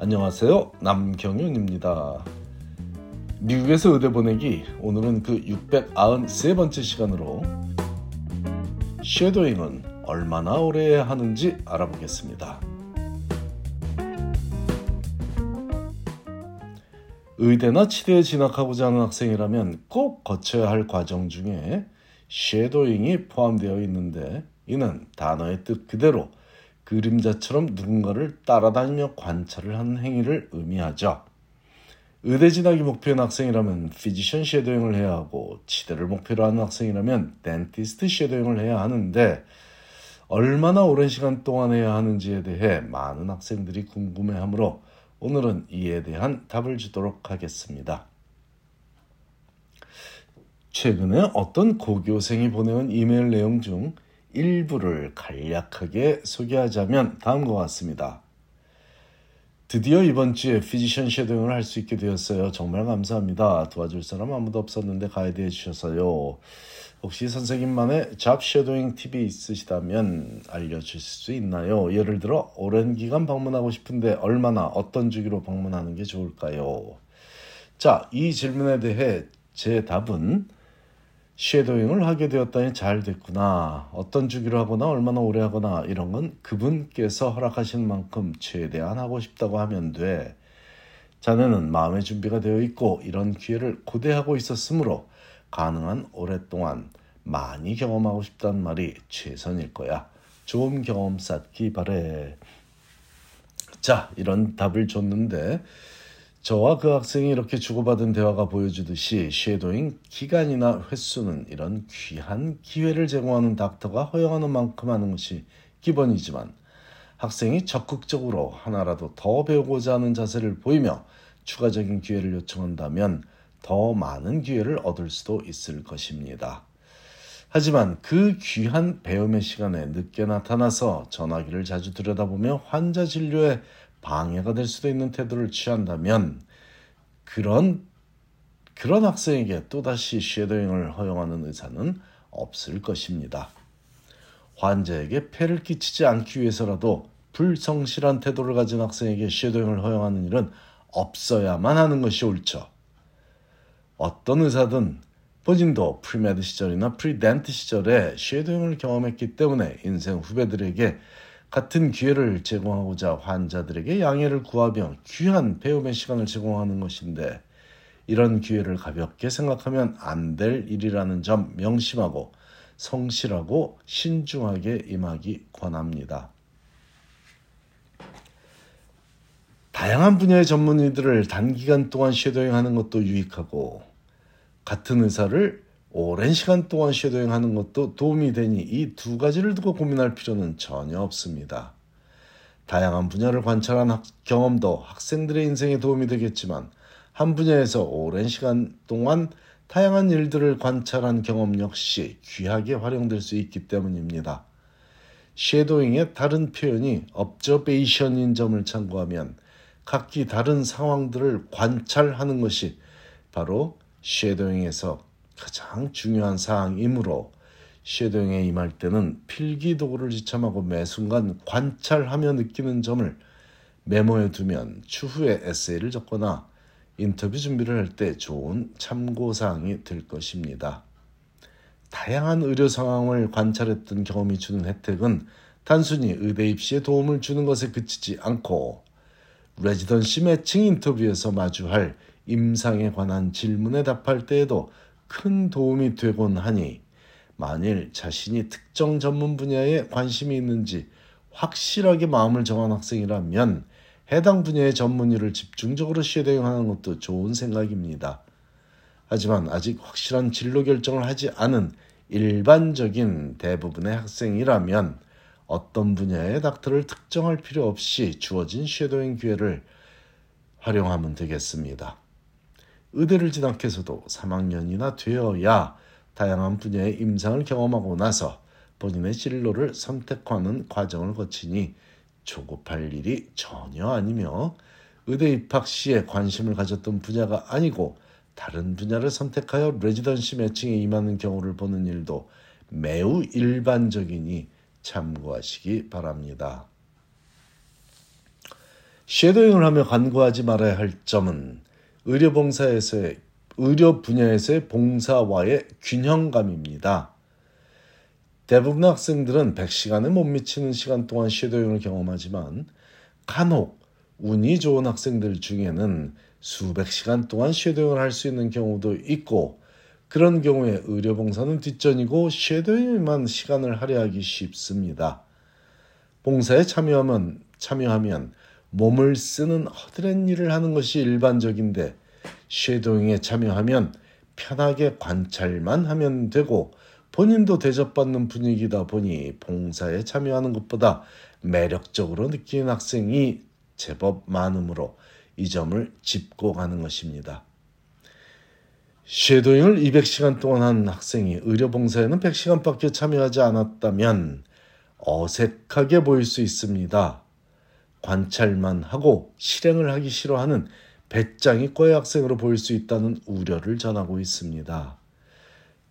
안녕하세요. 남경윤입니다. 미국에서 의대 보내기 오늘은 그 693번째 시간으로 쉐도잉은 얼마나 오래 하는지 알아보겠습니다. 의대나 치대에 진학하고자 하는 학생이라면 꼭 거쳐야 할 과정 중에 쉐도잉이 포함되어 있는데 이는 단어의 뜻 그대로 그림자처럼 누군가를 따라다니며 관찰을 하는 행위를 의미하죠. 의대 진학이 목표인 학생이라면 physician shadowing을 해야 하고 치대를 목표로 하는 학생이라면 dentist shadowing을 해야 하는데 얼마나 오랜 시간 동안 해야 하는지에 대해 많은 학생들이 궁금해하므로 오늘은 이에 대한 답을 주도록 하겠습니다. 최근에 어떤 고교생이 보내온 이메일 내용 중 일부를 간략하게 소개하자면 다음과 같습니다. 드디어 이번 주에 physician shadowing을 할 수 있게 되었어요. 정말 감사합니다. 도와줄 사람 아무도 없었는데 가이드 해 주셔서요. 혹시 선생님만의 job shadowing 팁이 있으시다면 알려주실 수 있나요? 예를 들어 오랜 기간 방문하고 싶은데 얼마나 어떤 주기로 방문하는 게 좋을까요? 자, 이 질문에 대해 제 답은 쉐도잉을 하게 되었다니 잘 됐구나. 어떤 주기로 하거나 얼마나 오래 하거나 이런 건 그분께서 허락하신 만큼 최대한 하고 싶다고 하면 돼. 자네는 마음의 준비가 되어 있고 이런 기회를 고대하고 있었으므로 가능한 오랫동안 많이 경험하고 싶다는 말이 최선일 거야. 좋은 경험 쌓기 바래. 자, 이런 답을 줬는데 저와 그 학생이 이렇게 주고받은 대화가 보여주듯이 쉐도잉 기간이나 횟수는 이런 귀한 기회를 제공하는 닥터가 허용하는 만큼 하는 것이 기본이지만 학생이 적극적으로 하나라도 더 배우고자 하는 자세를 보이며 추가적인 기회를 요청한다면 더 많은 기회를 얻을 수도 있을 것입니다. 하지만 그 귀한 배움의 시간에 늦게 나타나서 전화기를 자주 들여다보며 환자 진료에 방해가 될 수도 있는 태도를 취한다면 그런 그런 학생에게 또다시 shadowing을 허용하는 의사는 없을 것입니다. 환자에게 폐를 끼치지 않기 위해서라도 불성실한 태도를 가진 학생에게 shadowing을 허용하는 일은 없어야만 하는 것이 옳죠. 어떤 의사든 본인도 premed 시절이나 predent 시절에 shadowing을 경험했기 때문에 인생 후배들에게 같은 기회를 제공하고자 환자들에게 양해를 구하며 귀한 배움의 시간을 제공하는 것인데 이런 기회를 가볍게 생각하면 안 될 일이라는 점 명심하고 성실하고 신중하게 임하기 권합니다. 다양한 분야의 전문의들을 단기간 동안 쉐도잉하는 것도 유익하고 같은 의사를 오랜 시간 동안 쉐도잉하는 것도 도움이 되니 이 두 가지를 두고 고민할 필요는 전혀 없습니다. 다양한 분야를 관찰한 학, 경험도 학생들의 인생에 도움이 되겠지만 한 분야에서 오랜 시간 동안 다양한 일들을 관찰한 경험 역시 귀하게 활용될 수 있기 때문입니다. 쉐도잉의 다른 표현이 observation인 점을 참고하면 각기 다른 상황들을 관찰하는 것이 바로 쉐도잉에서 가장 중요한 사항이므로 쉐도잉에 임할 때는 필기 도구를 지참하고 매 순간 관찰하며 느끼는 점을 메모해 두면 추후에 에세이를 적거나 인터뷰 준비를 할 때 좋은 참고 사항이 될 것입니다. 다양한 의료 상황을 관찰했던 경험이 주는 혜택은 단순히 의대 입시에 도움을 주는 것에 그치지 않고 레지던시 매칭 인터뷰에서 마주할 임상에 관한 질문에 답할 때에도 큰 도움이 되곤 하니 만일 자신이 특정 전문 분야에 관심이 있는지 확실하게 마음을 정한 학생이라면 해당 분야의 전문의를 집중적으로 시행하는 것도 좋은 생각입니다. 하지만 아직 확실한 진로 결정을 하지 않은 일반적인 대부분의 학생이라면 어떤 분야의 닥터를 특정할 필요 없이 주어진 쉐도잉 기회를 활용하면 되겠습니다. 의대를 진학해서도 3학년이나 되어야 다양한 분야의 임상을 경험하고 나서 본인의 진로를 선택하는 과정을 거치니 조급할 일이 전혀 아니며 의대 입학 시에 관심을 가졌던 분야가 아니고 다른 분야를 선택하여 레지던시 매칭에 임하는 경우를 보는 일도 매우 일반적이니 참고하시기 바랍니다. shadowing을 하며 간과하지 말아야 할 점은 의료봉사에서의 의료 분야에서의 봉사와의 균형감입니다. 대부분 학생들은 100시간에 못 미치는 시간 동안 shadowing을 경험하지만 간혹 운이 좋은 학생들 중에는 수백 시간 동안 shadowing을 할 수 있는 경우도 있고 그런 경우에 의료봉사는 뒷전이고 shadowing에만 시간을 할애하기 쉽습니다. 봉사에 참여하면, 참여하면 몸을 쓰는 허드렛 일을 하는 것이 일반적인데 쉐도잉에 참여하면 편하게 관찰만 하면 되고 본인도 대접받는 분위기다 보니 봉사에 참여하는 것보다 매력적으로 느끼는 학생이 제법 많으므로 이 점을 짚고 가는 것입니다. 쉐도잉을 200시간 동안 한 학생이 의료봉사에는 100시간밖에 참여하지 않았다면 어색하게 보일 수 있습니다. 관찰만 하고 실행을 하기 싫어하는 배짱이 꼬의 학생으로 보일 수 있다는 우려를 전하고 있습니다.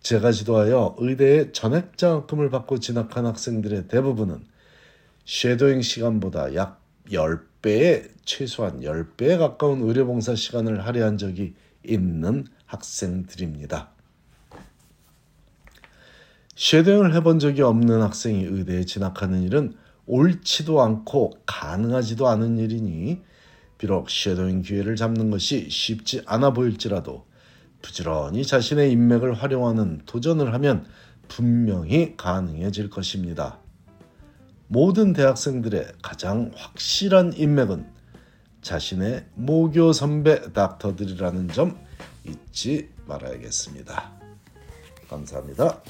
제가 지도하여 의대에 전액장학금을 받고 진학한 학생들의 대부분은 쉐도잉 시간보다 약 10배에 최소한 10배에 가까운 의료봉사 시간을 할애한 적이 있는 학생들입니다. shadowing을 해본 적이 없는 학생이 의대에 진학하는 일은 옳지도 않고 가능하지도 않은 일이니 비록 shadowing 기회를 잡는 것이 쉽지 않아 보일지라도 부지런히 자신의 인맥을 활용하는 도전을 하면 분명히 가능해질 것입니다. 모든 대학생들의 가장 확실한 인맥은 자신의 모교 선배 닥터들이라는 점 잊지 말아야겠습니다. 감사합니다.